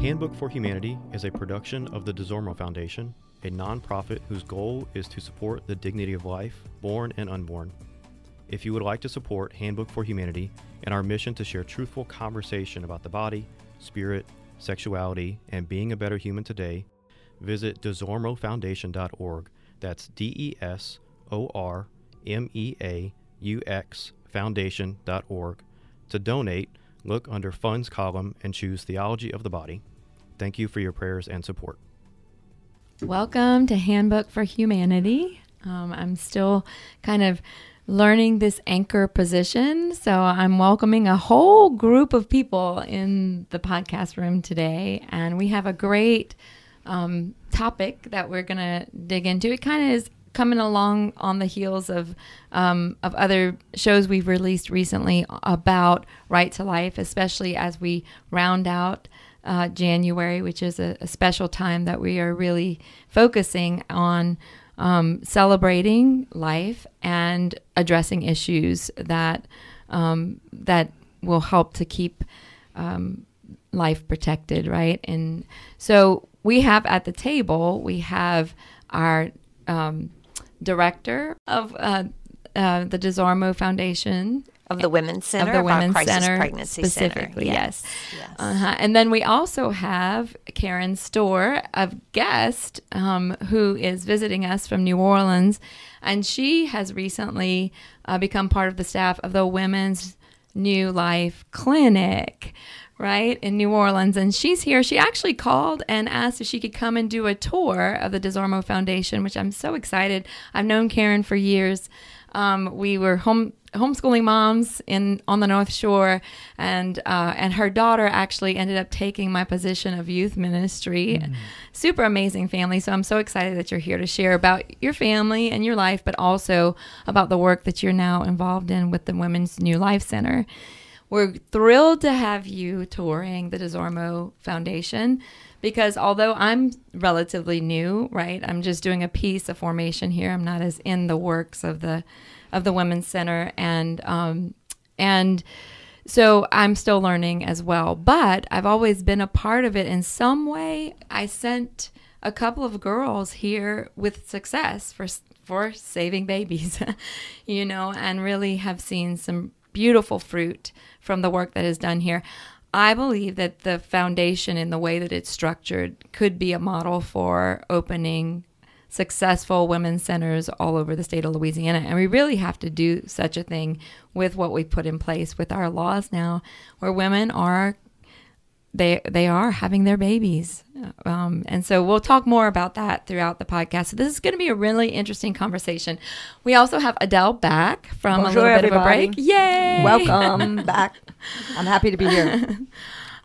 Handbook for Humanity is a production of the DesOrmeaux Foundation, a nonprofit whose goal is to support the dignity of life, born and unborn. If you would like to support Handbook for Humanity and our mission to share truthful conversation about the body, spirit, sexuality, and being a better human today, visit desormeauxfoundation.org. That's D E S O R M E A U X foundation.org. To donate, look under Funds column and choose Theology of the Body. Thank you for your prayers and support. Welcome to Handbook for Humanity. Um, I'm still kind of learning this anchor position. So I'm welcoming a whole group of people in the podcast room today. And we have a great um, topic that we're going to dig into. It kind of is coming along on the heels of um, of other shows we've released recently about right to life, especially as we round out uh, January, which is a, a, special time that we are really focusing on um, celebrating life and addressing issues that um, that will help to keep um, life protected, right? And so we have at the table we have our um, director of uh, uh, the DesOrmeaux Foundation. Of the Women's Center, of the Women's Center, Pregnancy specifically, Center. yes. yes. Uh-huh. And then we also have Karen Storr, a guest um, who is visiting us from New Orleans, and she has recently uh, become part of the staff of the Women's New Life Clinic, right, in New Orleans. And she's here. She actually called and asked if she could come and do a tour of the DesOrmeaux Foundation, which I'm so excited. I've known Karen for years. Um, we were home homeschooling moms in on the North Shore, and uh, and her daughter actually ended up taking my position of youth ministry. Mm. Super amazing family. So I'm so excited that you're here to share about your family and your life, but also about the work that you're now involved in with the Women's New Life Center. We're thrilled to have you touring the DesOrmeaux Foundation because although I'm relatively new, right, I'm just doing a piece of formation here. I'm not as in the works of the of the Women's Center, and um, and so I'm still learning as well. But I've always been a part of it in some way. I sent a couple of girls here with success for for saving babies, you know, and really have seen some beautiful fruit from the work that is done here. I believe that the foundation in the way that it's structured could be a model for opening successful women's centers all over the state of Louisiana. And we really have to do such a thing with what we put in place with our laws now, where women are they they are having their babies, um, and so we'll talk more about that throughout the podcast. So this is going to be a really interesting conversation. We also have Adele back from Bonjour, a little bit everybody. of a break. Yay! Welcome back. I'm happy to be here.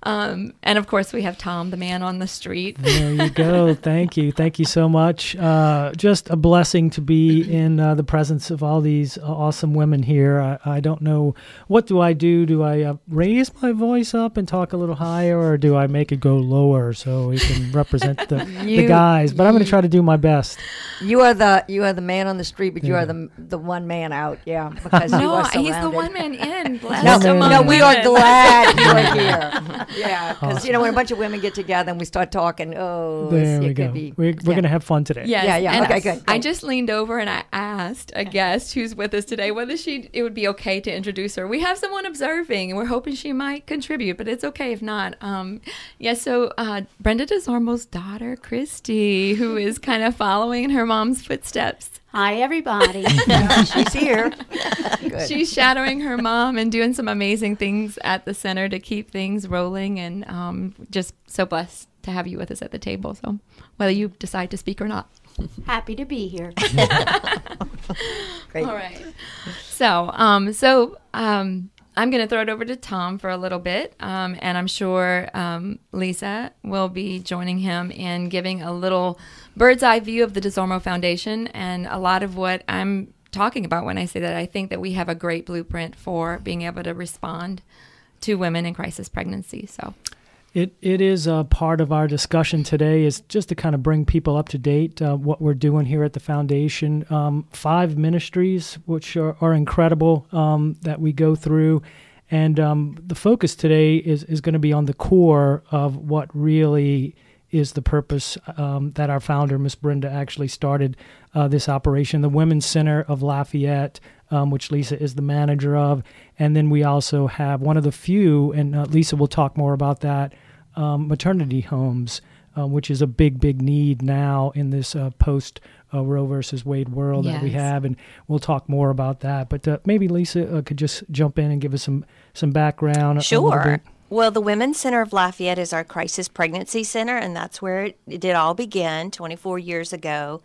Um, and of course, we have Tom, the man on the street. There you go. Thank you. Thank you so much. Uh, just a blessing to be in uh, the presence of all these awesome women here. I, I, don't know what do I do. Do I uh, raise my voice up and talk a little higher, or do I make it go lower so we can represent the, you, the guys? But I'm going to try to do my best. You are the you are the man on the street, but you are the the one man out. Yeah, because no, you are he's the one man in. Bless no, no, no, we are glad you are here. Yeah, because awesome. you know when a bunch of women get together and we start talking, oh, there we go. Be, we're, we're gonna have fun today. Yes. Yeah, yeah. And okay, good, good. I just leaned over and I asked a guest who's with us today whether she it would be okay to introduce her. We have someone observing, and we're hoping she might contribute, but it's okay if not. Um, yeah. So uh, Brenda DesOrmeaux's daughter, Christy, who is kind of following in her mom's footsteps. Hi, everybody. She's here. She's shadowing her mom and doing some amazing things at the center to keep things rolling. And um, just so blessed to have you with us at the table. So, whether you decide to speak or not, happy to be here. Great. All right. So, um, so um, I'm going to throw it over to Tom for a little bit, um, and I'm sure um, Lisa will be joining him in giving a little bird's eye view of the DesOrmeaux Foundation and a lot of what I'm talking about when I say that I think that we have a great blueprint for being able to respond to women in crisis pregnancy. So. It, it is a part of our discussion today is just to kind of bring people up to date uh, what we're doing here at the foundation um, five ministries which are, are incredible um, that we go through And um, the focus today is, is going to be on the core of what really is the purpose um, that our founder, Miss Brenda, actually started uh, this operation, the Women's Center of Lafayette, um, which Lisa is the manager of. And then we also have one of the few, and uh, Lisa will talk more about that, um, maternity homes, uh, which is a big, big need now in this uh, post uh, Roe versus Wade world that we have. And we'll talk more about that. But uh, maybe Lisa uh, could just jump in and give us some, some background. Sure. Well, the Women's Center of Lafayette is our crisis pregnancy center, and that's where it, it did all begin 24 years ago.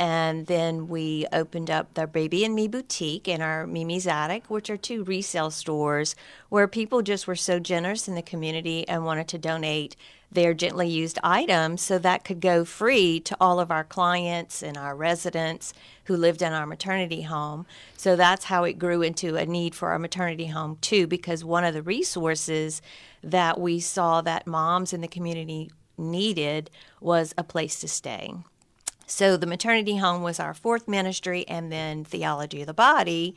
And then we opened up the Baby and Me boutique and our Mimi's Attic, which are two resale stores where people just were so generous in the community and wanted to donate their gently used items so that could go free to all of our clients and our residents who lived in our maternity home. So that's how it grew into a need for our maternity home too because one of the resources that we saw that moms in the community needed was a place to stay. So the maternity home was our fourth ministry, and then theology of the body,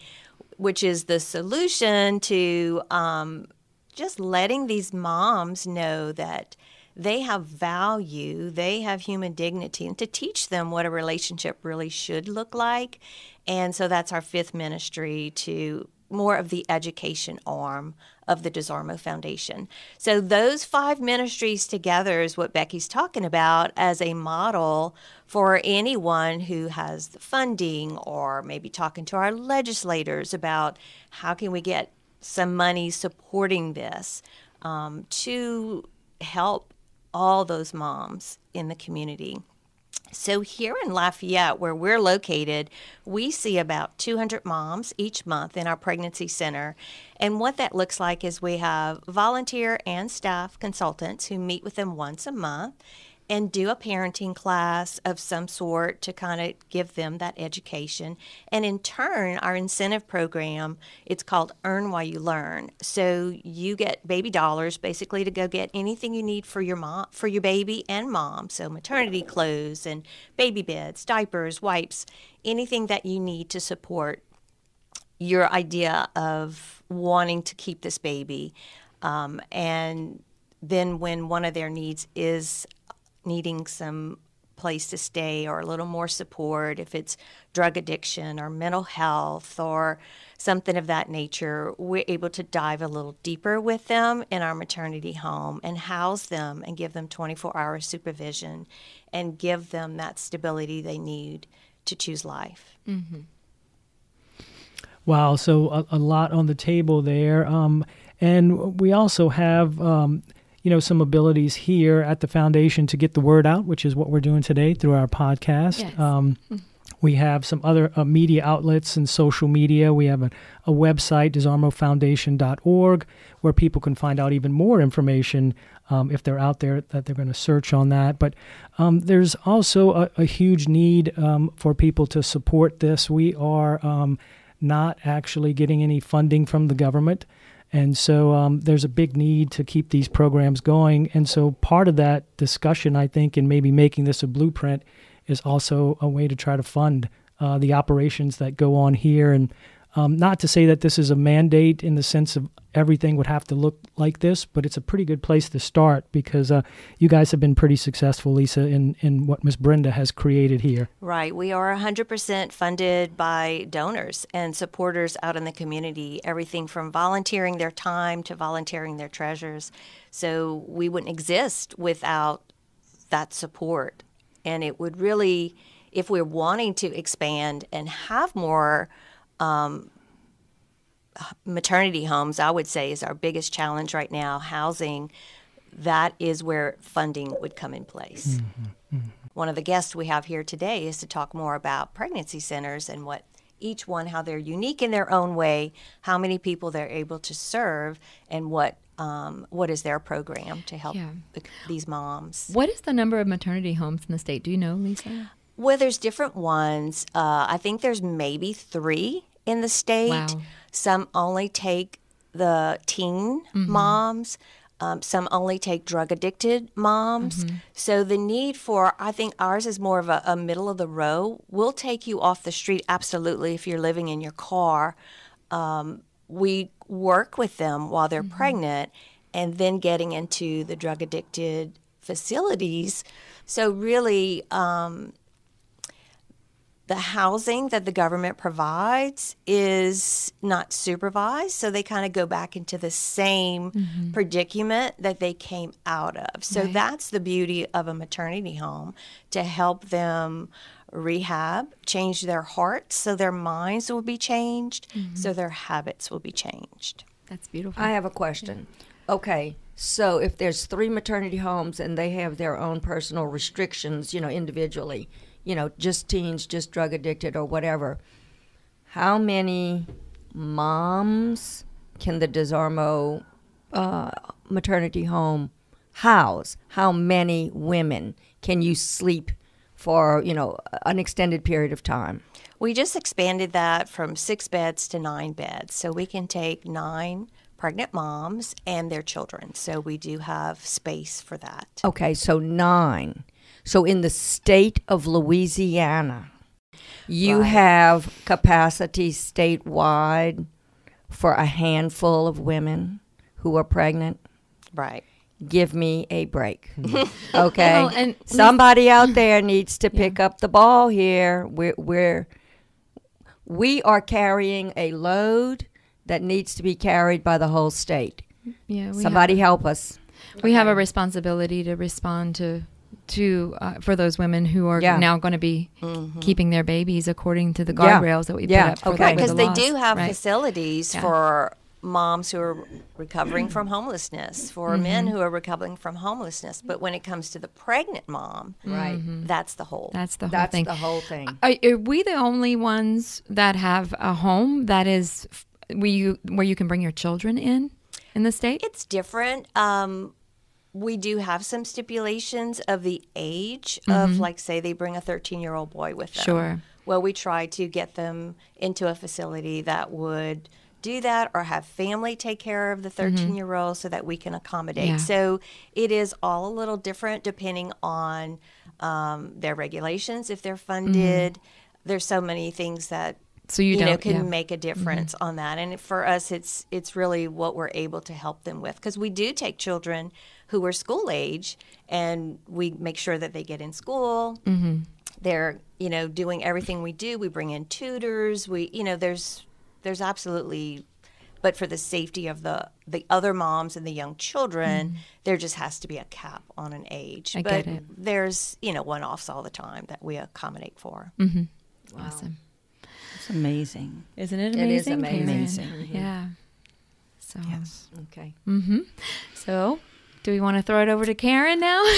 which is the solution to um, just letting these moms know that they have value, they have human dignity, and to teach them what a relationship really should look like. And so that's our fifth ministry to more of the education arm of the DesOrmeaux Foundation. So those five ministries together is what Becky's talking about as a model for anyone who has the funding or maybe talking to our legislators about how can we get some money supporting this um, to help all those moms in the community. So, here in Lafayette, where we're located, we see about 200 moms each month in our pregnancy center. And what that looks like is we have volunteer and staff consultants who meet with them once a month and do a parenting class of some sort to kind of give them that education. And in turn, our incentive program, it's called Earn While You Learn. So you get baby dollars basically to go get anything you need for your mom, for your baby and mom. So maternity clothes and baby beds, diapers, wipes, anything that you need to support your idea of wanting to keep this baby. Um, and then when one of their needs is needing some place to stay or a little more support, if it's drug addiction or mental health or something of that nature, we're able to dive a little deeper with them in our maternity home and house them and give them 24 hour supervision and give them that stability they need to choose life. Wow, so a, a lot on the table there. Um, and we also have, um, you know, some abilities here at the foundation to get the word out, which is what we're doing today through our podcast. Yes. Um, we have some other uh, media outlets and social media. We have a, a website, desormeauxfoundation.org, where people can find out even more information um, if they're out there that they're going to search on that. But um, there's also a, a huge need um, for people to support this. We are um, not actually getting any funding from the government. And so um, there's a big need to keep these programs going. And so part of that discussion, I think, in maybe making this a blueprint is also a way to try to fund uh, the operations that go on here. And um, not to say that this is a mandate in the sense of everything would have to look like this, but it's a pretty good place to start because uh, you guys have been pretty successful, Lisa, in, in what Miss Brenda has created here. Right. We are 100% funded by donors and supporters out in the community, everything from volunteering their time to volunteering their treasures. So we wouldn't exist without that support. And it would really, if we're wanting to expand and have more um, maternity homes, I would say is our biggest challenge right now, housing. That is where funding would come in place. One of the guests we have here today is to talk more about pregnancy centers and what each one, how they're unique in their own way, how many people they're able to serve, and what um, what is their program to help Yeah. these moms. What is the number of maternity homes in the state? Do you know, Lisa? Well, there's different ones. Uh, I think there's maybe three in the state. Wow. Some only take the teen moms. Um, some only take drug addicted moms. So the need for, I think ours is more of a, a middle of the row. We'll take you off the street absolutely if you're living in your car. Um, we work with them while they're pregnant and then getting into the drug addicted facilities. So, really, um, the housing that the government provides is not supervised. So, they kind of go back into the same mm-hmm. predicament that they came out of. So, that's the beauty of a maternity home to help them rehab, change their hearts so their minds will be changed, mm-hmm. so their habits will be changed. That's beautiful. I have a question. Okay, so if there's three maternity homes and they have their own personal restrictions, you know, individually, you know, just teens, just drug addicted or whatever, how many moms can the DesOrmeaux uh, maternity home house? How many women can you sleep for, you know, an extended period of time? We just expanded that from six beds to nine beds. So we can take nine pregnant moms and their children. So we do have space for that. Okay, so nine. So in the state of Louisiana, you Right. have capacity statewide for a handful of women who are pregnant. Right. Give me a break. okay. Well, and Somebody out there needs to pick up the ball here. We're, we're we are carrying a load that needs to be carried by the whole state. yeah, Somebody help us. we have a responsibility to respond to to uh, for those women who are Yeah. now going to be keeping their babies according to the Yeah. guardrails that we Yeah, put up for okay. the, Right, with because the they laws, do have right? facilities Yeah. for moms who are recovering from homelessness, for men who are recovering from homelessness. But when it comes to the pregnant mom, Right. that's the whole. That's the whole That's thing. the whole thing. Are, are we the only ones that have a home that is f- where you where you can bring your children in in the state? It's different. Um, we do have some stipulations of the age of, like, say, they bring a 13 year old boy with them. Sure. Well, we try to get them into a facility that would do that or have family take care of the 13 year old so that we can accommodate. Yeah. So it is all a little different depending on um, their regulations, if they're funded. There's so many things that So you, you, know can yeah. Mm-hmm. make a difference on that and for us it's it's really what we're able to help them with because we do take children who are school age and we make sure that they get in school Mm-hmm. they're you know doing everything we do we bring in tutors we you know there's there's absolutely but for the safety of the the other moms and the young children there just has to be a cap on an age Mm-hmm. I but get it. there's you know one-offs all the time that we accommodate for Awesome. It's amazing. Isn't it It is amazing? Karen? amazing. Yeah. So Yes. Okay. Mhm. So do we want to throw it over to Karen now?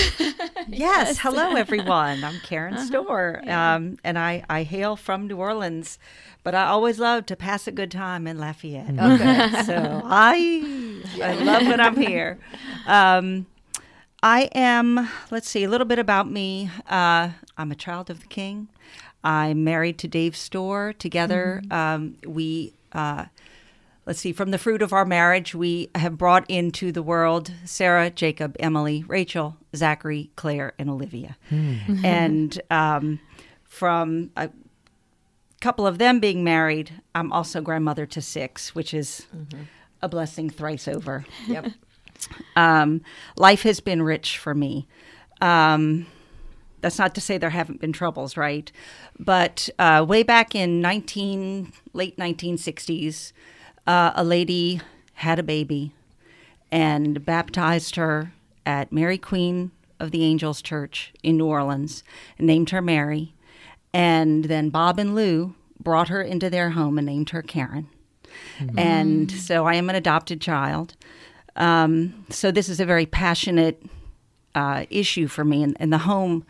Yes. Hello, everyone. I'm Karen Uh-huh. Storr, um, and I, I hail from New Orleans, but I always love to pass a good time in Lafayette. Okay. so I, I love when I'm here. Um, I am, let's see, a little bit about me. Uh, I'm a child of the King. I'm married to Dave Storr. Together, um, we uh, let's see, from the fruit of our marriage, we have brought into the world Sarah, Jacob, Emily, Rachel, Zachary, Claire, and Olivia. And um, from a couple of them being married, I'm also grandmother to six, which is a blessing thrice over. Yep. Um, life has been rich for me. Um, that's not to say there haven't been troubles, right? But uh, way back in 19 late 1960s, uh, a lady had a baby and baptized her at Mary Queen of the Angels Church in New Orleans and named her Mary. And then Bob and Lou brought her into their home and named her Karen. And so I am an adopted child. Um, so this is a very passionate uh, issue for me. And, and the home,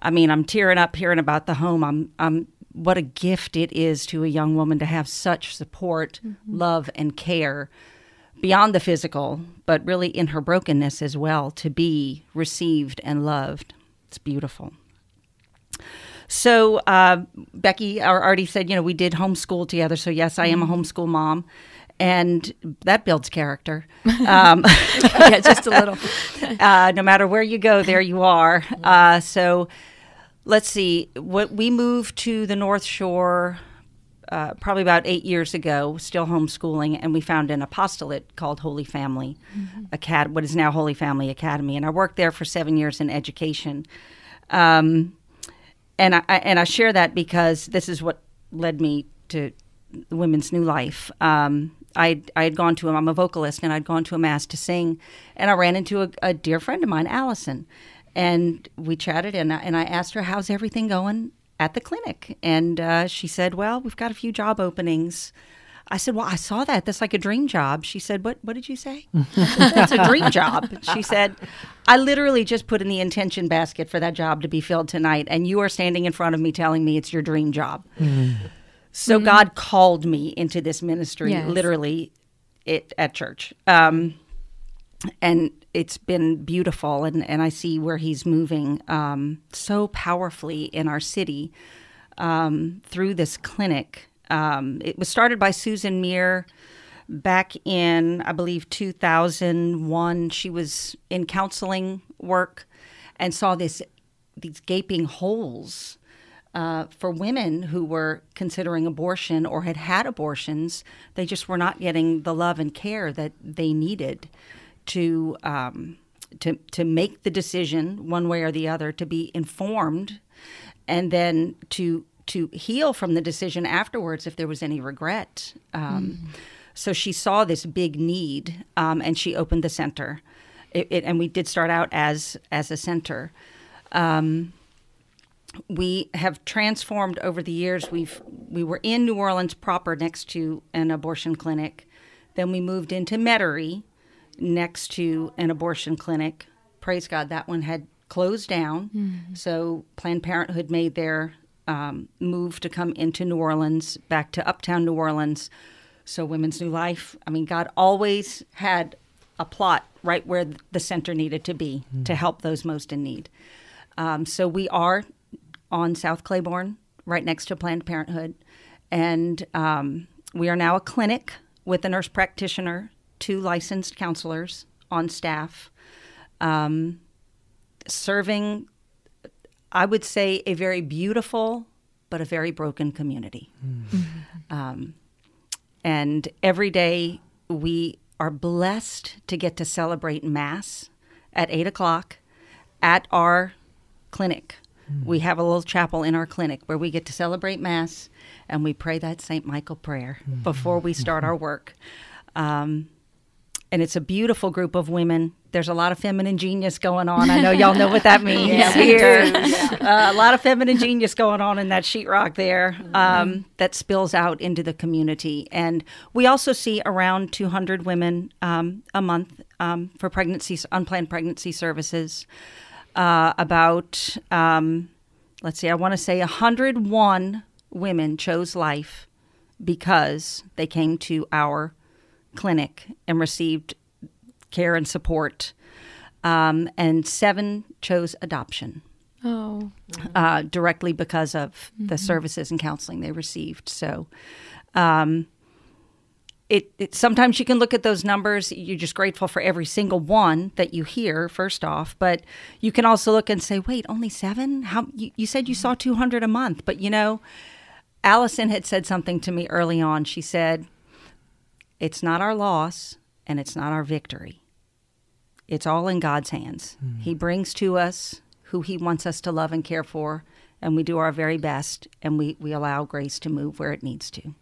I mean, I'm tearing up hearing about the home. I'm, I'm, what a gift it is to a young woman to have such support, love, and care beyond the physical, but really in her brokenness as well, to be received and loved. It's beautiful. So uh, Becky already said, you know, we did homeschool together. So yes, I am a homeschool mom, and that builds character. Um, yeah, just a little. uh, no matter where you go, there you are. Uh, so let's see. What we moved to the North Shore uh, probably about eight years ago, still homeschooling, and we found an apostolate called Holy Family Acad- what is now Holy Family Academy, and I worked there for seven years in education. Um, and I, and I share that because this is what led me to the Women's New Life. Um, I I had gone to a, I'm a vocalist and I'd gone to a mass to sing, and I ran into a, a dear friend of mine, Allison, and we chatted and I, and I asked her how's everything going at the clinic, and uh, she said, well, we've got a few job openings. I said, "Well, I saw that. That's like a dream job." She said, "What? What did you say?" That's a dream job. She said, "I literally just put in the intention basket for that job to be filled tonight, and you are standing in front of me telling me it's your dream job." So God called me into this ministry, Yes. literally, it at church, um, and it's been beautiful. And and I see where He's moving um, so powerfully in our city um, through this clinic. Um, it was started by Susan Meir back in, I believe, 2001. She was in counseling work and saw this these gaping holes uh, for women who were considering abortion or had had abortions. They just were not getting the love and care that they needed to um, to to make the decision one way or the other, to be informed, and then to to heal from the decision afterwards if there was any regret. Um, So she saw this big need, um, and she opened the center. It, it, and we did start out as as a center. Um, we have transformed over the years. We've we were in New Orleans proper, next to an abortion clinic. Then we moved into Metairie, next to an abortion clinic. Praise God, that one had closed down. So Planned Parenthood made their um, move to come into New Orleans, back to uptown New Orleans. So Women's New Life. I mean, God always had a plot right where the center needed to be to help those most in need. Um, so we are on South Claiborne, right next to Planned Parenthood, and um, we are now a clinic with a nurse practitioner, two licensed counselors on staff, um, serving. I would say a very beautiful but a very broken community. Um, and every day we are blessed to get to celebrate Mass at 8 o'clock at our clinic. We have a little chapel in our clinic where we get to celebrate Mass and we pray that St. Michael prayer before we start our work. Um, and it's a beautiful group of women. There's a lot of feminine genius going on. I know y'all know what that means here. Uh, a lot of feminine genius going on in that sheetrock there um, that spills out into the community. And we also see around 200 women um, a month um, for pregnancy, unplanned pregnancy services. Uh, about, um, let's see, I want to say 101 women chose life because they came to our clinic and received care and support. Um, and seven chose adoption Oh, uh, directly because of the services and counseling they received. So, um, it, it sometimes you can look at those numbers. You're just grateful for every single one that you hear. First off, but you can also look and say, "Wait, only seven? How you, you said you saw 200 a month?" But you know, Allison had said something to me early on. She said, "It's not our loss, and it's not our victory. It's all in God's hands. He brings to us who He wants us to love and care for, and we do our very best, and we, we allow grace to move where it needs to.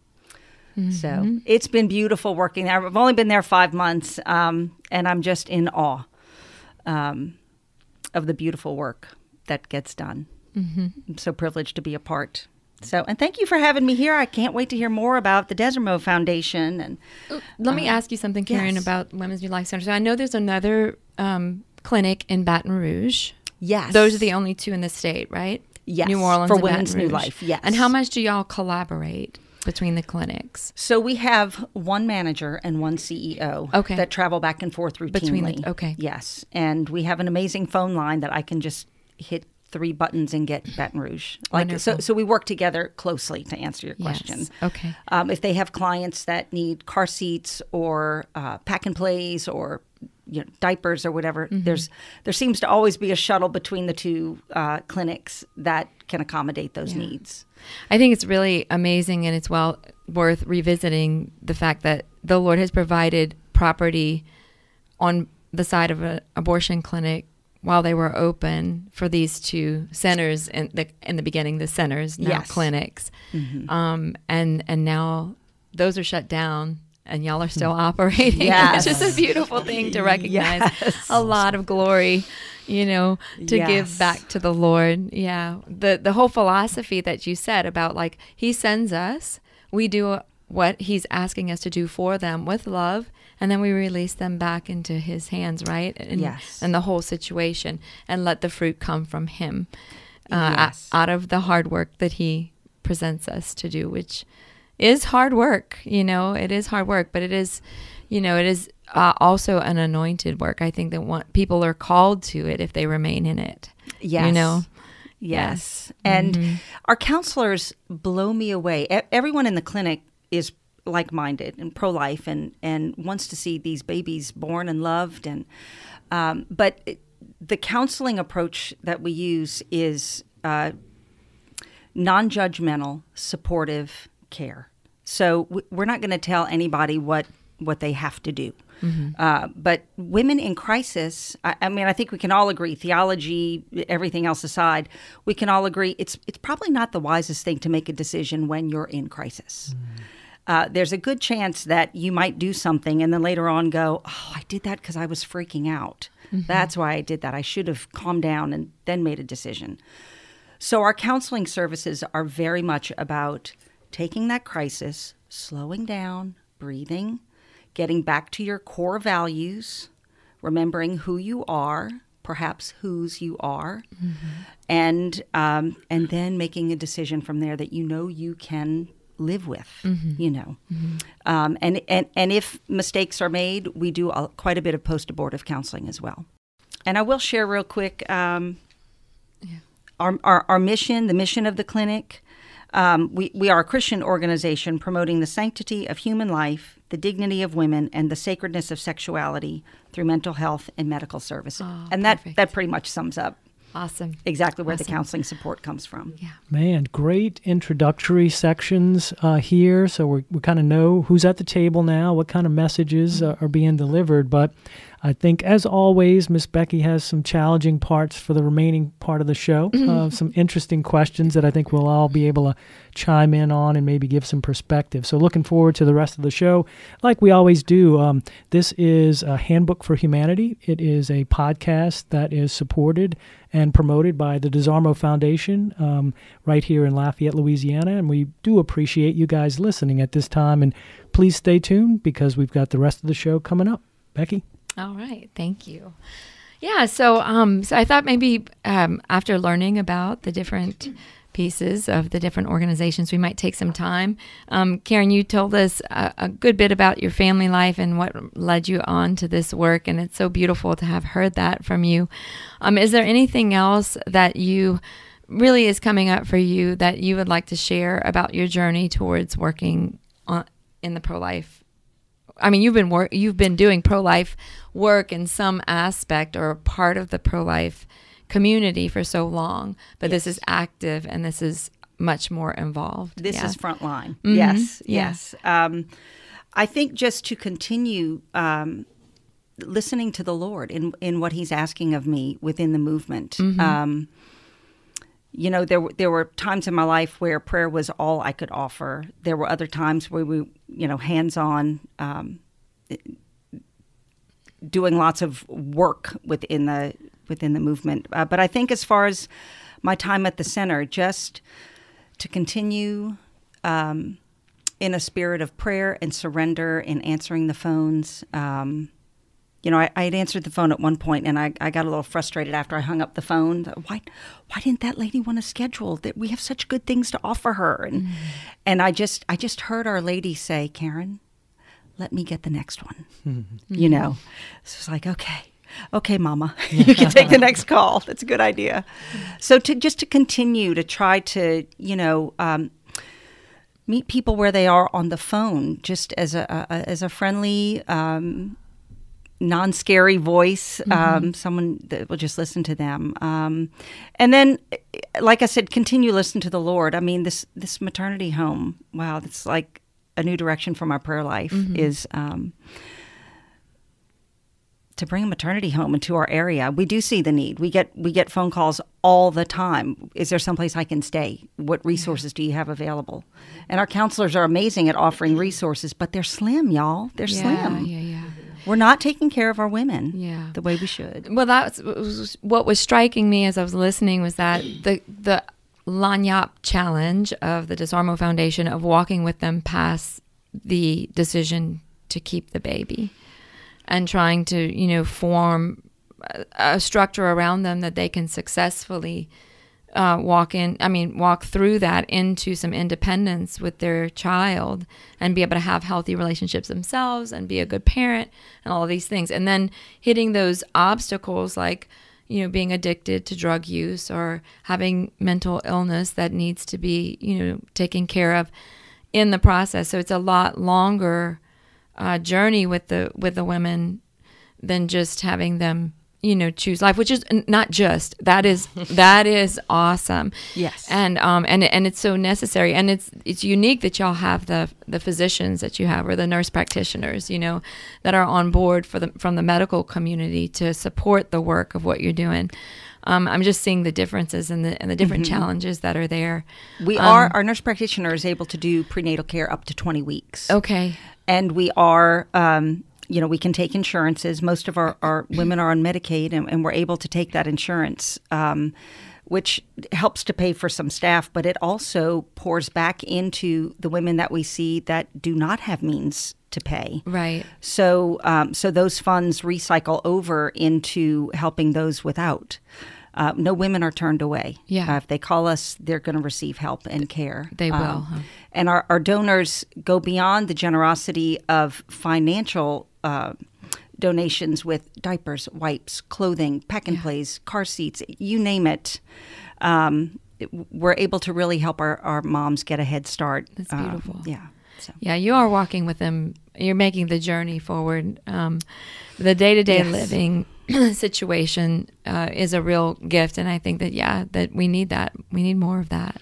So it's been beautiful working there. I've only been there five months, um, and I'm just in awe um, of the beautiful work that gets done. I'm so privileged to be a part. So, and thank you for having me here. I can't wait to hear more about the DesOrmeaux Foundation and let me ask you something, Karen, yes. about Women's New Life Center. So I know there's another um, clinic in Baton Rouge. yes, Those are the only two in the state, right? Yes, New Orleans for and Women's New Life, yes. And how much do y'all collaborate between the clinics? So we have one manager and one CEO Okay. that travel back and forth routinely. Between the- okay. Yes, and we have an amazing phone line that I can just hit three buttons and get Baton Rouge. Like so, Wonderful. so we work together closely to answer your question. Yes. Okay. Um, if they have clients that need car seats or uh, pack and plays or you know, diapers or whatever. There's there seems to always be a shuttle between the two uh, clinics that can accommodate those needs. I think it's really amazing and it's well worth revisiting the fact that the Lord has provided property on the side of an abortion clinic while they were open for these two centers in the in the beginning the centers now Yes. clinics um, and and now those are shut down and y'all are still operating Yes. it's just a beautiful thing to recognize Yes. a lot of glory you know to give back to the lord yeah the the whole philosophy that you said about like he sends us we do what he's asking us to do for them with love and then we release them back into his hands right and, Yes. and the whole situation and let the fruit come from him uh, Yes. out of the hard work that he presents us to do which is hard work you know it is hard work but it is you know it is uh, also an anointed work i think that one, people are called to it if they remain in it Yes. you know Yes. And our counselors blow me away. E- everyone in the clinic is like minded and pro life and, and wants to see these babies born and loved. And um, But it- the counseling approach that we use is uh, non judgmental, supportive care. So w- we're not going to tell anybody what, what they have to do. Uh, but women in crisis, I, I mean, I think we can all agree, theology, everything else aside, we can all agree it's, it's probably not the wisest thing to make a decision when you're in crisis. Uh, there's a good chance that you might do something and then later on go, Oh, I did that because I was freaking out. That's why I did that. I should have calmed down and then made a decision. So, our counseling services are very much about taking that crisis, slowing down, breathing, getting back to your core values, remembering who you are, perhaps whose you are, and um, and then making a decision from there that you know you can live with. You know, um, and and and if mistakes are made, we do a, quite a bit of post abortive counseling as well. And I will share real quick. Um, our, our, our mission, the mission of the clinic. Um, we, we are a Christian organization promoting the sanctity of human life, the dignity of women, and the sacredness of sexuality through mental health and medical services. Oh, and that, that pretty much sums up awesome exactly where the counseling support comes from. yeah Man, great introductory sections uh, here. So we we kind of know who's at the table now, what kind of messages uh, are being delivered. But I think, as always, Miss Becky has some challenging parts for the remaining part of the show. Uh, some interesting questions that I think we'll all be able to chime in on and maybe give some perspective. So looking forward to the rest of the show. Like we always do, um, this is a Handbook for Humanity. It is a podcast that is supported and promoted by the DesOrmeaux Foundation um, right here in Lafayette, Louisiana. And we do appreciate you guys listening at this time. And please stay tuned because we've got the rest of the show coming up. Becky? All right, thank you. Yeah, so um, so I thought maybe um, after learning about the different pieces of the different organizations, we might take some time. Um, Karen, you told us a, a good bit about your family life and what led you on to this work, and it's so beautiful to have heard that from you. Um, is there anything else that you really is coming up for you that you would like to share about your journey towards working on, in the pro life I mean, you've been work, you've been doing pro life work in some aspect or part of the pro life community for so long, but this is active and this is much more involved. This Yeah. is frontline. Mhm. Yes, Yeah. yes. Um, I think just to continue um, listening to the Lord in in what He's asking of me within the movement. Um, you know, there there were times in my life where prayer was all I could offer. There were other times where we, you know, hands on. Um, doing lots of work within the within the movement. Uh, but I think as far as my time at the center, just to continue um, in a spirit of prayer and surrender and answering the phones. Um, you know, I, I had answered the phone at one point, and I, I got a little frustrated after I hung up the phone. Why, why didn't that lady want to schedule? That we have such good things to offer her, and and I just I just heard our lady say, Karen, let me get the next one. You know, so it's like okay. Okay, Mama, you can take the next call. That's a good idea. So to just to continue to try to, you know, um, meet people where they are on the phone, just as a, a as a friendly, um, non-scary voice, um, someone that will just listen to them, um, and then, like I said, continue listen to the Lord. I mean, this this maternity home, wow, that's like a new direction from our prayer life. Is um, to bring a maternity home into our area. We do see the need. We get we get phone calls all the time. Is there someplace I can stay? What resources do you have available? And our counselors are amazing at offering resources, but they're slim, y'all. They're yeah, slim. yeah, yeah. We're not taking care of our women Yeah. the way we should. Well, that's was- what was striking me as I was listening was that the the lagniappe challenge of the DesOrmeaux Foundation of walking with them past the decision to keep the baby and trying to you know form a, a structure around them that they can successfully uh, walk in i mean walk through that into some independence with their child and be able to have healthy relationships themselves and be a good parent and all these things. And then hitting those obstacles like you know being addicted to drug use or having mental illness that needs to be you know taken care of in the process. So it's a lot longer uh, journey with the with the women than just having them you know choose life which is not just that is that is awesome Yes. and um and and it's so necessary and it's it's unique that y'all have the the physicians that you have or the nurse practitioners you know that are on board for the from the medical community to support the work of what you're doing um, I'm just seeing the differences and the and the different challenges that are there. We are our nurse practitioner is able to do prenatal care up to 20 weeks. Okay. and we are um, you know we can take insurances most of our, our women are on medicaid and, and we're able to take that insurance um, which helps to pay for some staff but it also pours back into the women that we see that do not have means to pay Right. so um, so those funds recycle over into helping those without uh, no women are turned away. Yeah. Uh, if they call us, they're going to receive help and care. They will, Um, huh? And our, our donors go beyond the generosity of financial uh, donations with diapers, wipes, clothing, pack and plays, car seats, you name it. Um, we're able to really help our, our moms get a head start. That's Uh, beautiful. yeah. So. Yeah, you are walking with them. You're making the journey forward. Um, the day to day living situation uh, is a real gift, and I think that yeah, that we need that. We need more of that.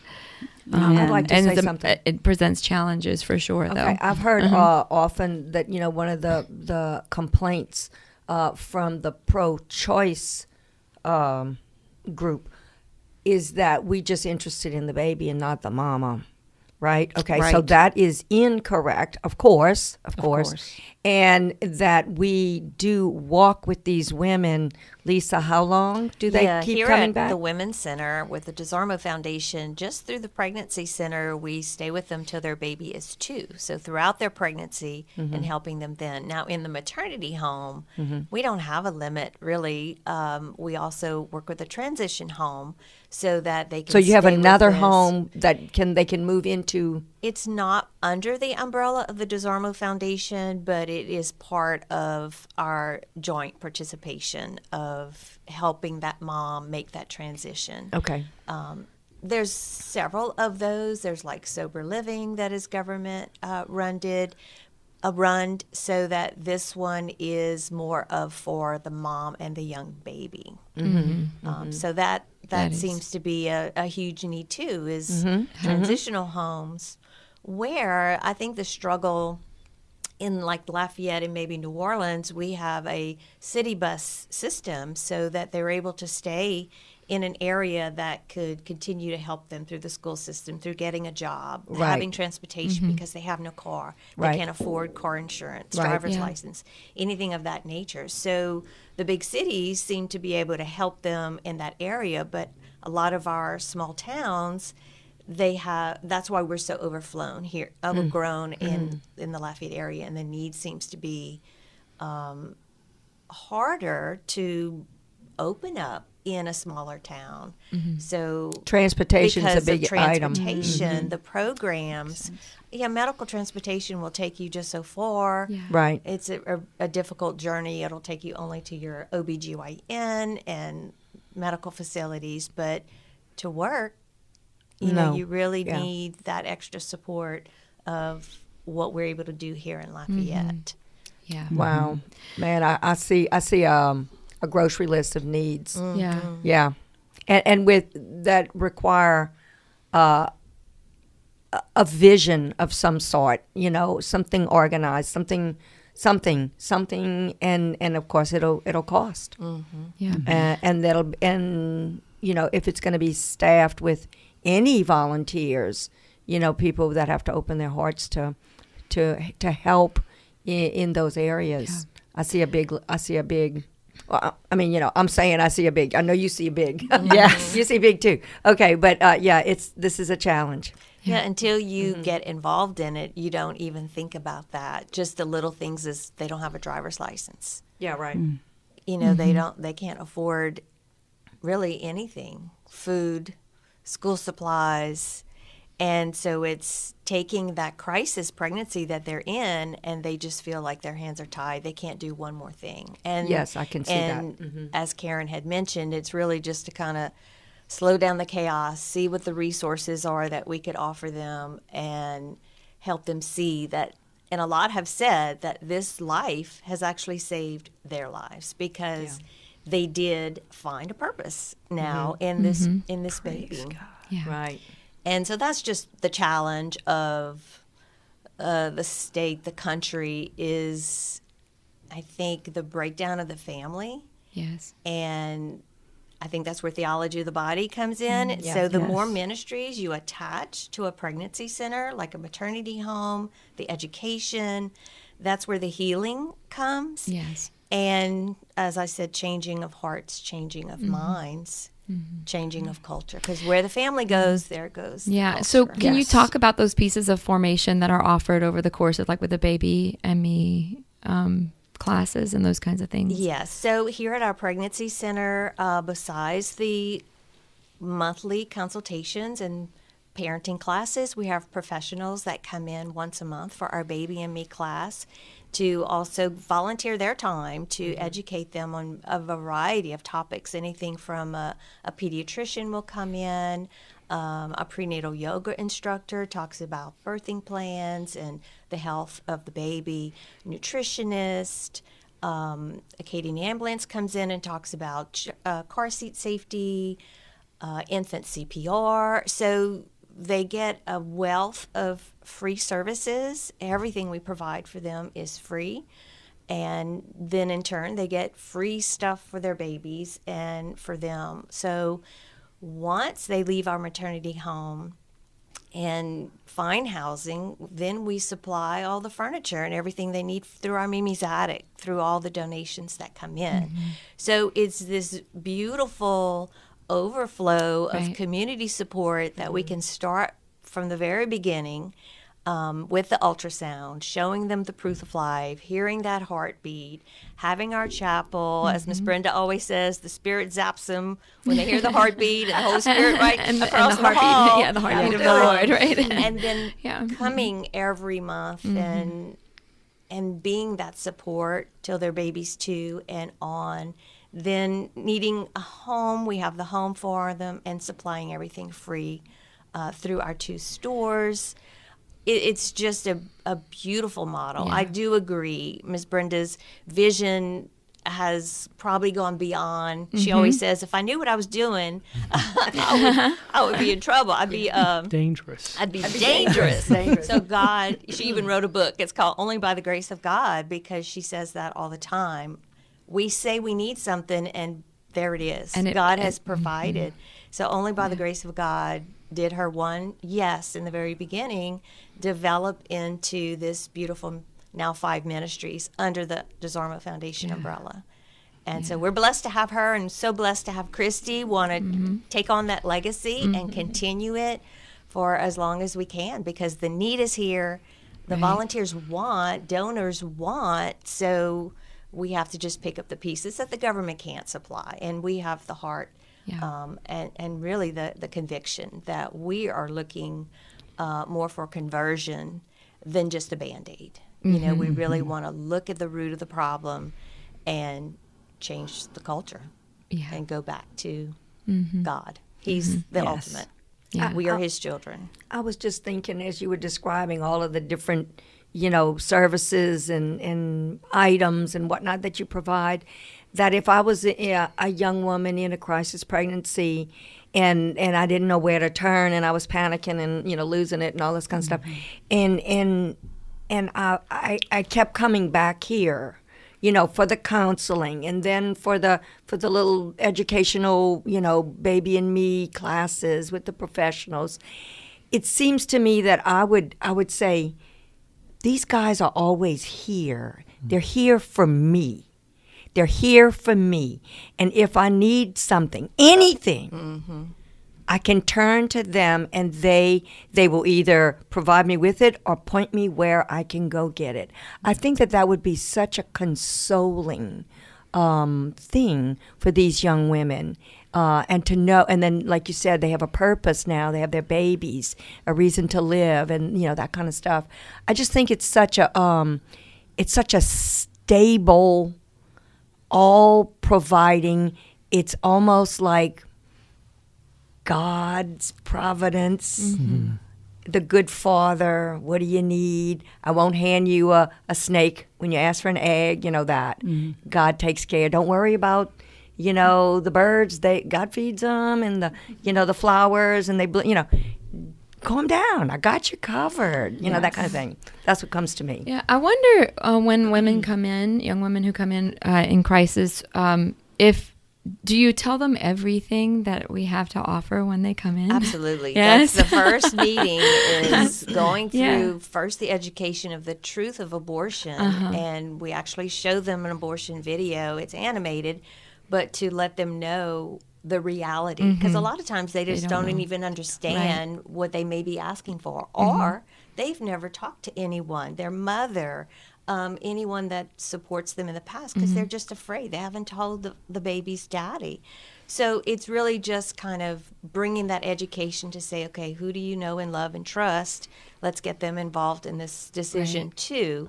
Um, I'd like to and say something. It presents challenges for sure, Okay, though. I've heard Uh-huh. uh, often that you know one of the the complaints uh, from the pro-choice um, group is that we just interested in the baby and not the mama, right? Okay, so that is incorrect, of course, of, course. course. and that we do walk with these women. Lisa, how long do they yeah, keep here coming at back? the Women's Center with the DesOrmeaux Foundation, just through the pregnancy center, we stay with them till their baby is two. So throughout their pregnancy Mm-hmm. and helping them then. Now in the maternity home, we don't have a limit really. Um, we also work with a transition home so that they can. so you have another home that can they can move into. It's not under the umbrella of the DesOrmeaux Foundation, but it is part of our joint participation of helping that mom make that transition. Okay. There's several of those. There's like sober living that is government uh, runded, uh, run so that this one is more of for the mom and the young baby. Um, so that that, That is- seems to be a, a huge need too. Is transitional homes where I think the struggle in like Lafayette and maybe New Orleans, we have a city bus system so that they're able to stay in an area that could continue to help them through the school system, through getting a job, Right. having transportation mm-hmm. because they have no car, they Right. can't afford car insurance, Right. driver's Yeah. license, anything of that nature. So the big cities seem to be able to help them in that area, but a lot of our small towns they have that's why we're so overflown here overgrown mm. in mm. in the lafayette area and the need seems to be um, harder to open up in a smaller town mm-hmm. so transportation is a big of item. transportation mm-hmm. the programs yeah medical transportation will take you just so far Yeah. Right. it's a, a, a difficult journey. It'll take you only to your OBGYN and medical facilities, but to work, you know, you really Yeah. need that extra support of what we're able to do here in Lafayette. Yeah. Wow, man, I, I see. I see um, a grocery list of needs. Yeah. Yeah, and and with that require uh, a- a vision of some sort. You know, something organized, something, something, something, and and of course it'll it'll cost, Yeah. and, and that'll and you know if it's going to be staffed with any volunteers, you know, people that have to open their hearts to to to help in, in those areas. I see a big. I see a big. Well, I mean, you know, I'm saying I see a big. I know you see a big. Yes. you see big too. Okay, but uh, yeah, it's this is a challenge. Yeah, until you mm-hmm. get involved in it, you don't even think about that. Just the little things is they don't have a driver's license. Yeah, right. Mm. You know, they mm-hmm. don't they can't afford really anything. Food, school supplies. And so it's taking that crisis pregnancy that they're in and they just feel like their hands are tied. They can't do one more thing. And Yes, I can see that. and mm-hmm. as Karen had mentioned, it's really just to kind of slow down the chaos, see what the resources are that we could offer them, and help them see that. And a lot have said that this life has actually saved their lives because they did find a purpose now mm-hmm. in this mm-hmm. in this baby. Yeah. Right. And so that's just the challenge of uh, the state, the country is, I think, the breakdown of the family Yes. and I think that's where theology of the body comes in. yeah. so the more ministries you attach to a pregnancy center, like a maternity home, the education, that's where the healing comes. Yes. And as I said, changing of hearts, changing of minds, changing of culture. Because where the family goes, there goes. the Yeah. So culture. can you talk about those pieces of formation that are offered over the course of like with the baby and me um, classes and those kinds of things? Yes. So here at our pregnancy center, uh, besides the monthly consultations and parenting classes, we have professionals that come in once a month for our baby and me class to also volunteer their time to educate them on a variety of topics. Anything from a, a pediatrician will come in, um, a prenatal yoga instructor talks about birthing plans and the health of the baby, nutritionist. Um, Acadian Ambulance comes in and talks about uh, car seat safety, uh, infant CPR. So they get a wealth of free services. Everything we provide for them is free. And then in turn, they get free stuff for their babies and for them. So once they leave our maternity home, and find housing, then we supply all the furniture and everything they need through our Mimi's Attic, through all the donations that come in. Mm-hmm. So it's this beautiful overflow Right. of community support that we can start from the very beginning um, with the ultrasound, showing them the proof of life, hearing that heartbeat, having our chapel. As Miss Brenda always says, the Spirit zaps them when they hear the heartbeat, and the Holy Spirit right And- and the across the, heartbeat, hall. yeah, the heartbeat of the Lord, right? and then Yeah. coming every month and and being that support till their babies two and on. Then needing a home, we have the home for them and supplying everything free uh, through our two stores. It, it's just a, a beautiful model. I do agree. Ms. Brenda's vision has probably gone beyond. She always says, if I knew what I was doing, I, would, I would be in trouble. I'd be um, Dangerous. I'd be dangerous. So God, she even wrote a book. It's called Only by the Grace of God because she says that all the time. We say we need something, and there it is. And it- God it- has provided. Mm-hmm. So only by the grace of God did her one yes in the very beginning develop into this beautiful now five ministries under the DesOrmeaux Foundation umbrella. And so we're blessed to have her and so blessed to have Christy want to mm-hmm. take on that legacy and mm-hmm. continue it for as long as we can because the need is here. The volunteers want, donors want, so we have to just pick up the pieces that the government can't supply. And we have the heart Yeah. um, and, and really the, the conviction that we are looking uh, more for conversion than just a band aid. You know, we really want to look at the root of the problem and change the culture Yeah. and go back to God. He's the Yes. ultimate. Yeah. We are His children. I was just thinking as you were describing all of the different you know, services and, and items and whatnot that you provide. That if I was a, a young woman in a crisis pregnancy and and I didn't know where to turn and I was panicking and you know losing it and all this kind of stuff, mm-hmm. and and and I, I I kept coming back here, you know, for the counseling and then for the for the little educational, you know, baby and me classes with the professionals. It seems to me that I would I would say these guys are always here. They're here for me. They're here for me. And if I need something, anything, I can turn to them and they they will either provide me with it or point me where I can go get it. I think that that would be such a consoling um, thing for these young women. Uh, and to know, and then, like you said, they have a purpose now. They have their babies, a reason to live, and you know that kind of stuff. I just think it's such a, um, it's such a stable, all providing. It's almost like God's providence, the good father. What do you need? I won't hand you a, a snake when you ask for an egg. You know that God takes care. Don't worry about you know the birds. They God feeds them, and the you know the flowers, and they you know. Calm down. I got you covered. You know that kind of thing. That's what comes to me. Yeah, I wonder uh, when women come in, young women who come in uh, in crisis, um, if do you tell them everything that we have to offer when they come in? Absolutely. Yes. That's the first meeting is going through Yeah. first the education of the truth of abortion Uh-huh. and we actually show them an abortion video. It's animated, but to let them know the reality because a lot of times they just Mm-hmm. don't don't, even understand what they may be asking for Mm-hmm. or they've never talked to anyone, their mother, um, anyone that supports them in the past because Mm-hmm. they're just afraid. They haven't told the, the baby's daddy. So it's really just kind of bringing that education to say, okay, who do you know and love and trust? Let's get them involved in this decision too.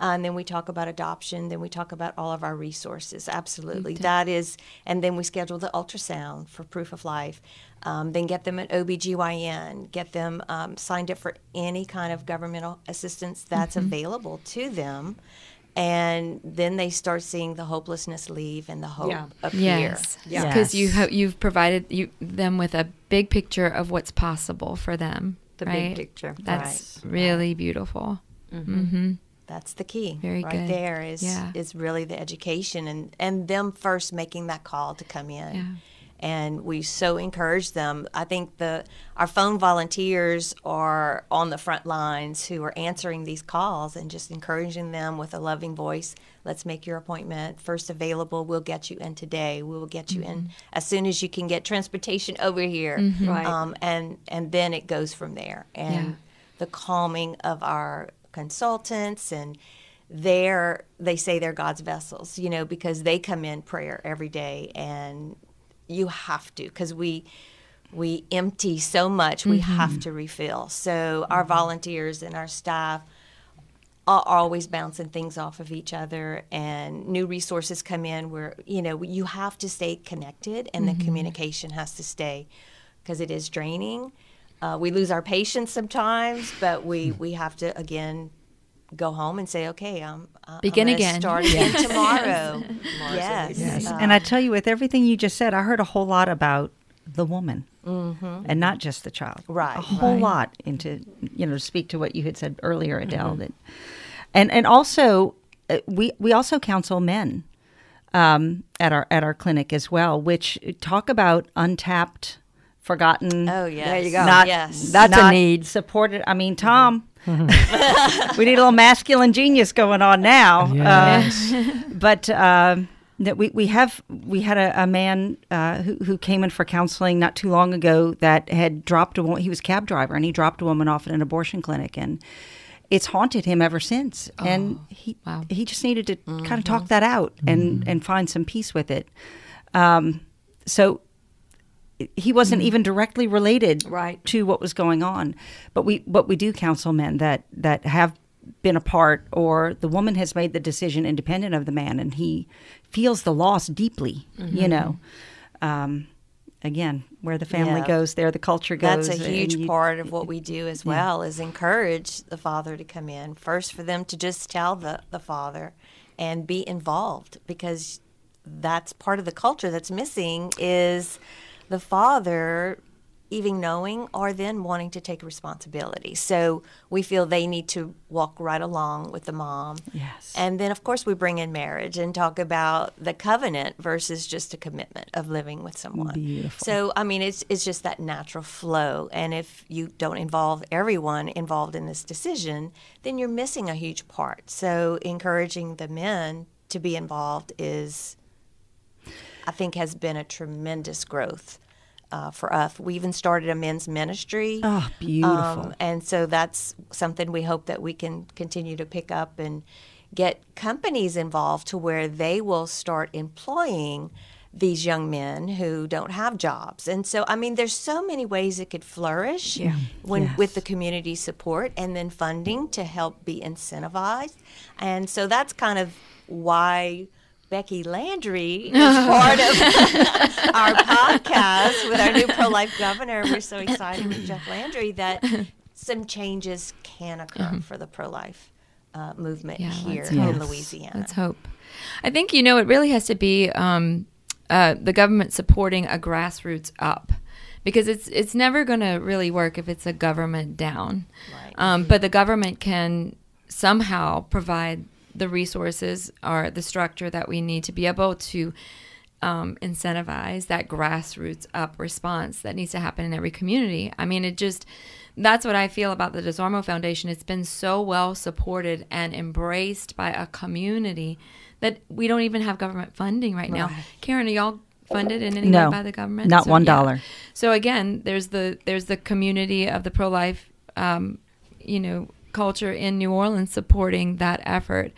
and then we talk about adoption. Then we talk about all of our resources. Absolutely. That is, and then we schedule the ultrasound for proof of life. Um, then get them an OBGYN, get them um, signed up for any kind of governmental assistance that's available to them. And then they start seeing the hopelessness leave and the hope Yeah. appear. Yes, Yeah. because you ha- you've provided you them with a big picture of what's possible for them. The big picture. That's really beautiful. Mm-hmm. That's the key. Very right good. there is Yeah. is really the education and and them first making that call to come in. Yeah. And we so encourage them. I think the our phone volunteers are on the front lines who are answering these calls and just encouraging them with a loving voice. Let's make your appointment first available. We'll get you in today. We will get you in as soon as you can get transportation over here. Right. Um, and and then it goes from there. And Yeah. the calming of our consultants and they're they say they're God's vessels, you know, because they come in prayer every day and you have to because we we empty so much we mm-hmm. have to refill. So our volunteers and our staff are always bouncing things off of each other and new resources come in where you know you have to stay connected and the mm-hmm. communication has to stay because it is draining. Uh, we lose our patience sometimes but we hmm. we have to again go home and say okay um, uh, Begin I'm again. start again tomorrow yes, Yes. Uh, and I tell you, with everything you just said, I heard a whole lot about the woman and not just the child. Right, A whole Right. lot into, you know, to speak to what you had said earlier, Adele. That, and, and also, uh, we, we also counsel men um, at, our, at our clinic as well, which talk about untapped, forgotten. oh yes There you go. Not, yes That's a need. Supported. I mean, Tom, we need a little masculine genius going on now. Uh, Yes. but um, that we, we have we had a, a man uh, who, who came in for counseling not too long ago that had dropped a woman. He was a cab driver and he dropped a woman off at an abortion clinic and it's haunted him ever since. and he wow. he just needed to kind of talk that out and and find some peace with it. Um, so he wasn't even directly related Right. to what was going on. But we but we do counsel men that that have been apart or the woman has made the decision independent of the man and he feels the loss deeply, you know. Um, again, where the family Yeah. goes, there the culture goes. That's a huge you- part of what we do as well is encourage the father to come in first for them to just tell the, the father and be involved because that's part of the culture that's missing is the father even knowing or then wanting to take responsibility. So we feel they need to walk right along with the mom. Yes. And then, of course, we bring in marriage and talk about the covenant versus just a commitment of living with someone. Beautiful. So, I mean, it's it's just that natural flow. And if you don't involve everyone involved in this decision, then you're missing a huge part. So, encouraging the men to be involved is, I think, has been a tremendous growth. Uh, for us, we even started a men's ministry. Oh, beautiful. Um, and so that's something we hope that we can continue to pick up and get companies involved to where they will start employing these young men who don't have jobs. And so I mean there's so many ways it could flourish when Yes. with the community support and then funding to help be incentivized. And so that's kind of why Becki Landry is part of our podcast with our new pro life governor. We're so excited with Jeff Landry that some changes can occur for the pro life uh, movement Yeah, here in hope. Louisiana. Let's hope. I think you know it really has to be um, uh, the government supporting a grassroots up, because it's it's never going to really work if it's a government down. Right. Um, but the government can somehow provide the resources or the structure that we need to be able to um, incentivize that grassroots up response that needs to happen in every community. I mean, it just that's what I feel about the DesOrmeaux Foundation. It's been so well supported and embraced by a community that we don't even have government funding right, now. Karen, are y'all funded in any No, way by the government? not one dollar. So again, there's the there's the community of the pro life, um, you know, culture in New Orleans supporting that effort.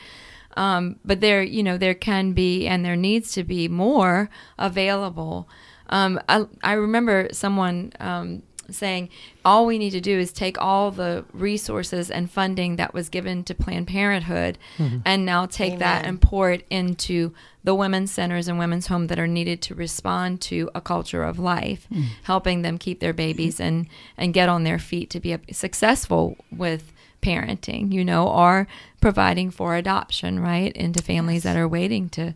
Um, but there, you know, there can be and there needs to be more available. Um, I, I remember someone um, saying all we need to do is take all the resources and funding that was given to Planned Parenthood and now take that and pour it into the women's centers and women's home that are needed to respond to a culture of life, helping them keep their babies and, and get on their feet to be successful with parenting, you know, or providing for adoption, right, into families that are waiting to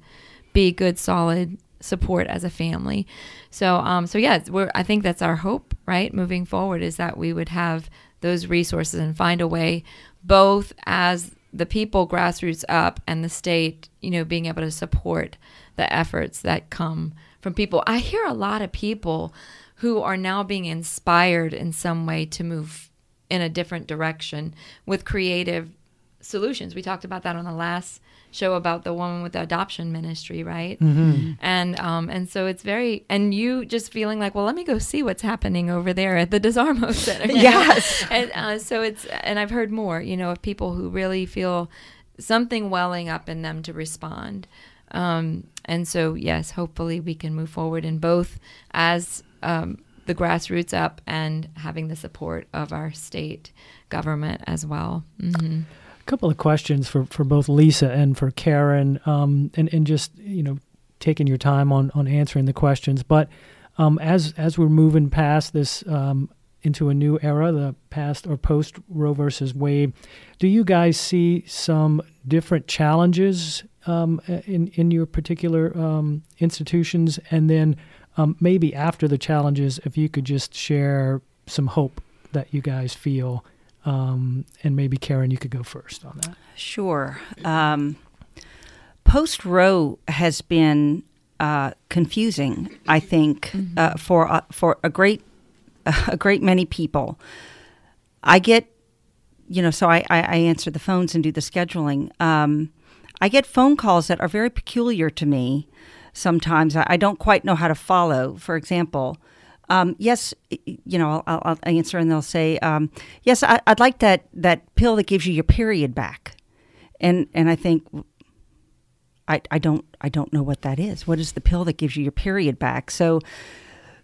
be good, solid support as a family. So, um, so yeah, we're, I think that's our hope, right, moving forward, is that we would have those resources and find a way, both as the people grassroots up and the state, you know, being able to support the efforts that come from people. I hear a lot of people who are now being inspired in some way to move in a different direction with creative solutions. We talked about that on the last show about the woman with the adoption ministry, right? Mm-hmm. And um, and so it's very and you just feeling like, well, let me go see what's happening over there at the DesOrmeaux Center. Yes. and uh, so it's and I've heard more, you know, of people who really feel something welling up in them to respond. Um, and so yes, hopefully we can move forward in both as um, the grassroots up and having the support of our state government as well. hmm A couple of questions for, for both Lisa and for Karen, um, and and just you know taking your time on on answering the questions. But um, as as we're moving past this um, into a new era, the past or post Roe versus Wade, do you guys see some different challenges um, in in your particular um, institutions? And then um, maybe after the challenges, if you could just share some hope that you guys feel. Um, and maybe Karen, you could go first on that. Sure. Um, Post Roe has been uh, confusing, I think, uh, for uh, for a great a great many people. I get, you know, so I, I, I answer the phones and do the scheduling. Um, I get phone calls that are very peculiar to me. Sometimes I, don't quite know how to follow. For example, um, yes, you know, I'll, I'll answer and they'll say, um, yes, I, I'd like that that pill that gives you your period back, and and I think. I, I don't I don't know what that is. What is the pill that gives you your period back? So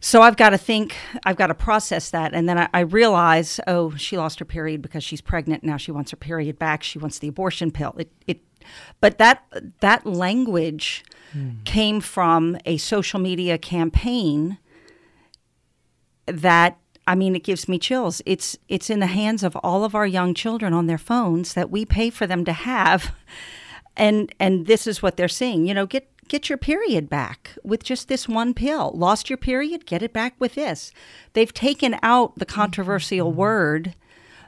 so I've got to think, I've got to process that. And then I, I realize, oh, she lost her period because she's pregnant. Now she wants her period back. She wants the abortion pill. It, it, but that, that language hmm. came from a social media campaign that I mean, it gives me chills. It's it's in the hands of all of our young children on their phones that we pay for them to have, and and this is what they're seeing. You know, get get your period back with just this one pill. Lost your period, get it back with this. They've taken out the controversial word,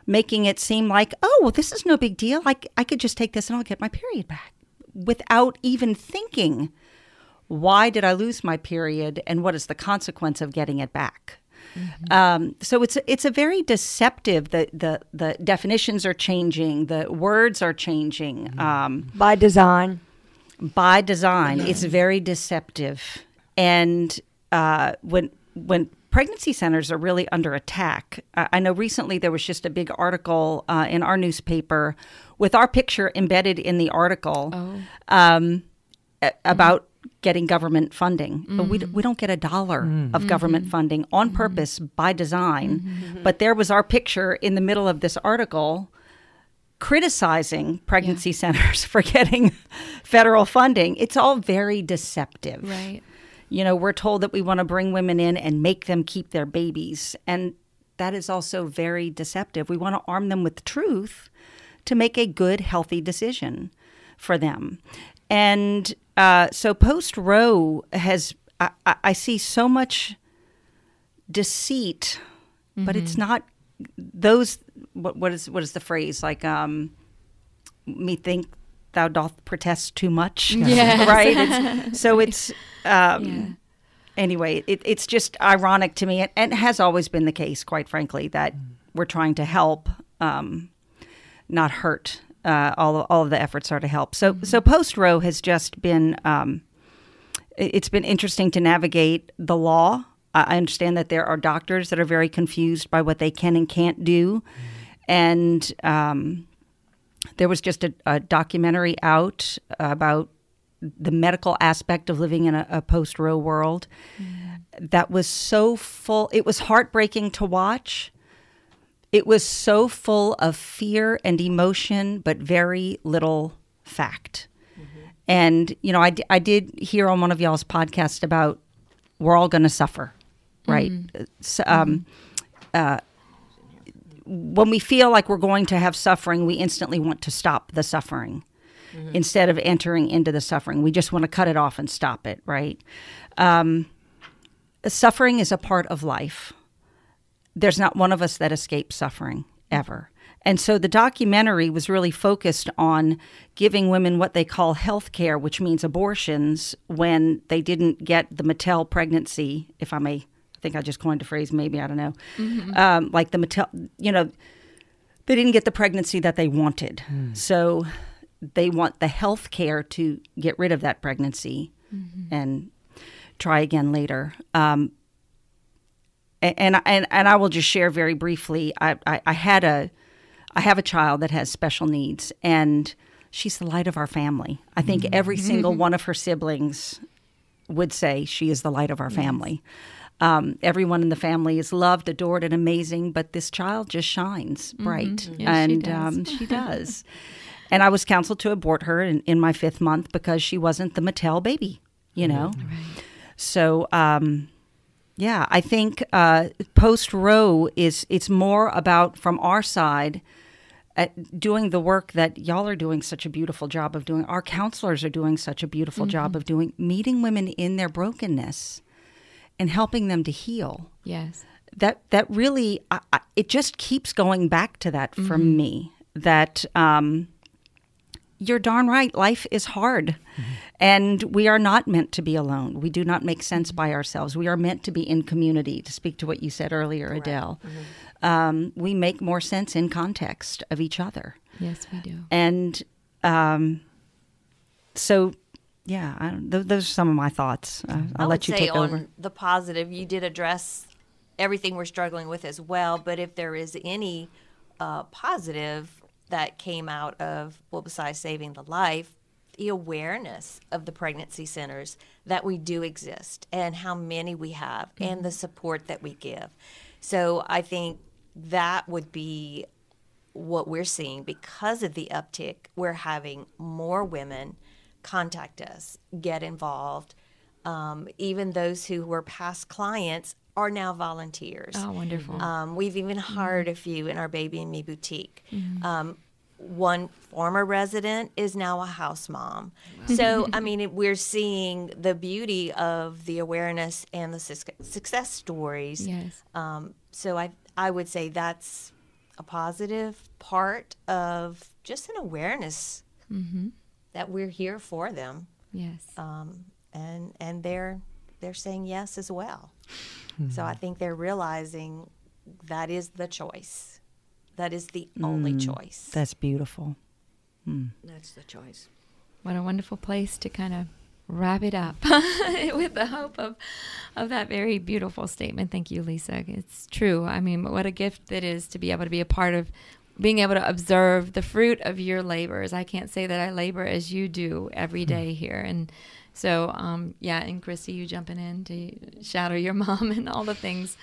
making it seem like, oh, well, this is no big deal. I I could just take this and I'll get my period back, without even thinking, why did I lose my period, and what is the consequence of getting it back. Um, so it's it's a very deceptive. The, the the definitions are changing. The words are changing um, By design. By design. It's mm. very deceptive, and uh, when when pregnancy centers are really under attack. I I know recently there was just a big article uh, in our newspaper with our picture embedded in the article oh. um, a- about mm-hmm. getting government funding. But we, d- mm-hmm. we don't get a dollar mm. of government mm-hmm. funding on purpose by design. But there was our picture in the middle of this article criticizing pregnancy centers for getting federal funding. It's all very deceptive. Right. You know, we're told that we want to bring women in and make them keep their babies. And that is also very deceptive. We want to arm them with truth to make a good, healthy decision for them. And uh, so post Roe has, I, I, I see so much deceit, but it's not those. What, what is what is the phrase like? Um, me think thou doth protest too much. Yes. right. It's, so it's um, Yeah. anyway. It, it's just ironic to me, and, and has always been the case, quite frankly, that we're trying to help, um, not hurt. Uh, all all of the efforts are to help. So so post Roe has just been. Um, it- it's been interesting to navigate the law. I I understand that there are doctors that are very confused by what they can and can't do, and um, there was just a, a documentary out about the medical aspect of living in a, a post Roe world that was so full. It was heartbreaking to watch. It was so full of fear and emotion, but very little fact. And, you know, I, d- I did hear on one of y'all's podcasts about we're all going to suffer, right? So, um, uh, when we feel like we're going to have suffering, we instantly want to stop the suffering instead of entering into the suffering. We just want to cut it off and stop it, right? Um, suffering is a part of life. There's not one of us that escapes suffering ever. And so the documentary was really focused on giving women what they call health care, which means abortions when they didn't get the Mattel pregnancy, if I may. I think I just coined a phrase, maybe, I don't know. Mm-hmm. Um, like the Mattel, you know, they didn't get the pregnancy that they wanted. Hmm. So they want the health care to get rid of that pregnancy mm-hmm. and try again later. Um, and, and and I will just share very briefly. I, I, I had a I have a child that has special needs, and she's the light of our family. I think hmm. every single mm-hmm. one of her siblings would say she is the light of our family. Um, everyone in the family is loved, adored, and amazing, but this child just shines bright, Yes, she and does. Um, she does. and I was counseled to abort her in, in my fifth month because she wasn't the Mattel baby, you know. Right. So, um, yeah, I think uh, post Roe is it's more about from our side at doing the work that y'all are doing such a beautiful job of doing. Our counselors are doing such a beautiful job of doing, meeting women in their brokenness and helping them to heal. Yes. That that really, I, I, it just keeps going back to that for me. That um, you're darn right. Life is hard. And we are not meant to be alone. We do not make sense by ourselves. We are meant to be in community, to speak to what you said earlier, Adele. Um, we make more sense in context of each other. Yes, we do. And um, so, yeah, I don't, th- those are some of my thoughts. Uh, I'll let you take over. the positive, you did address everything we're struggling with as well. But if there is any uh, positive that came out of, well, besides saving the life, the awareness of the pregnancy centers that we do exist and how many we have and the support that we give. So I think that would be what we're seeing because of the uptick. We're having more women contact us, get involved. Um, even those who were past clients are now volunteers. Oh, wonderful. Um, we've even hired a few in our Baby and Me boutique. Um, one former resident is now a house mom. So, I mean, it, we're seeing the beauty of the awareness and the sus- success stories. yes. Um, so, I, I would say that's a positive part of just an awareness that we're here for them. Yes. Um, and, and they're, they're saying yes as well. Hmm. So, I think they're realizing that is the choice. That is the hmm. only choice. That's beautiful. Hmm. That's the choice. what a wonderful place to kind of wrap it up with the hope of of that very beautiful statement. Thank you, Lisa. It's true. I mean, what a gift it is to be able to be a part of being able to observe the fruit of your labors. I can't say that I labor as you do every day here. And so, um, yeah, and Christy, you jumping in to shadow your mom and all the things.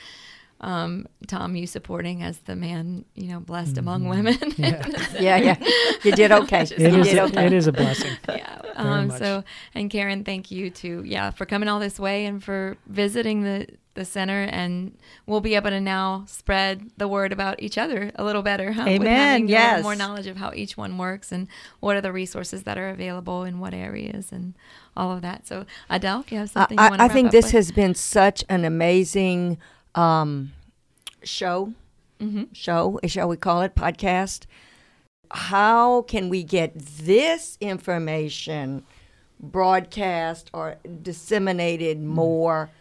Um, Tom, you supporting as the man, you know, blessed among women. Yeah. Yeah, yeah. You did okay. It you is, did a, okay. it is a blessing. yeah. Um, so, and Karen, thank you to yeah for coming all this way and for visiting the the center, and we'll be able to now spread the word about each other a little better. Huh? Amen, yes. more knowledge of how each one works and what are the resources that are available in what areas and all of that. So, Adele, you have I, something you want to I, I think this with? has been such an amazing um, show. Mm-hmm. Show, shall we call it podcast? How can we get this information broadcast or disseminated more?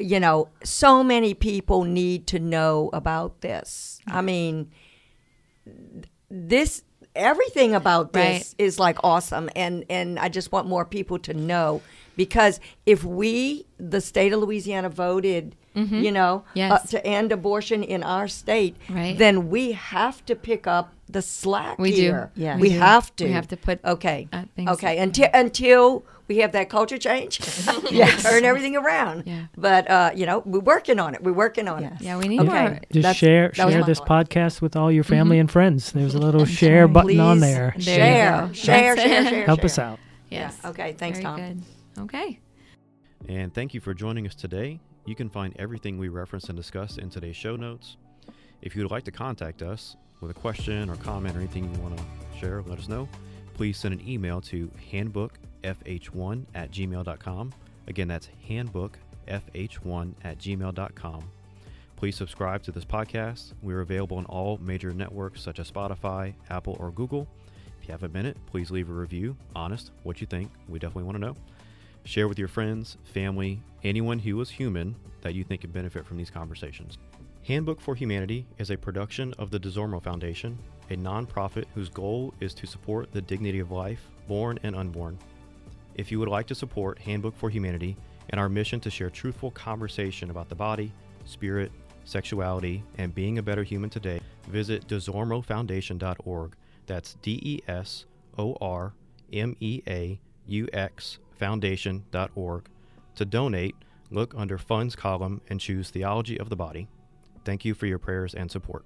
You know, so many people need to know about this. I mean, this everything about this is like awesome and and I just want more people to know because if we the state of Louisiana voted you know Mm-hmm. Yes. uh, to end abortion in our state Right. then we have to pick up the slack We do. here Yes. we We do. have to We have to put, okay uh, things- okay until until we have that culture change yes turn everything around Yeah. but uh you know we're working on it we're working on Yes. it Yeah, we need Okay. more. Just That's- share share this thought. podcast with all your family and friends. There's a little share right. button on there. There you share go. share share share Help share. us out. Yes. Yeah. Okay. Thanks, Very Tom. Good. Okay. And thank you for joining us today. You can find everything we reference and discuss in today's show notes. If you would like to contact us with a question or comment or anything you want to share, let us know. Please send an email to handbookfh1 at gmail.com. Again, that's handbookfh1 at gmail.com. Please subscribe to this podcast. We're available on all major networks such as Spotify, Apple, or Google. If you have a minute, please leave a review. Honest, what you think. We definitely want to know. Share with your friends, family, anyone who is human that you think could benefit from these conversations. Handbook for Humanity is a production of the DesOrmeaux Foundation, a nonprofit whose goal is to support the dignity of life, born and unborn. If you would like to support Handbook for Humanity and our mission to share truthful conversation about the body, spirit, sexuality, and being a better human today, visit desormeauxfoundation.org. That's D E S O R M E A U X Foundation.org. To donate, look under Funds column and choose Theology of the Body. Thank you for your prayers and support.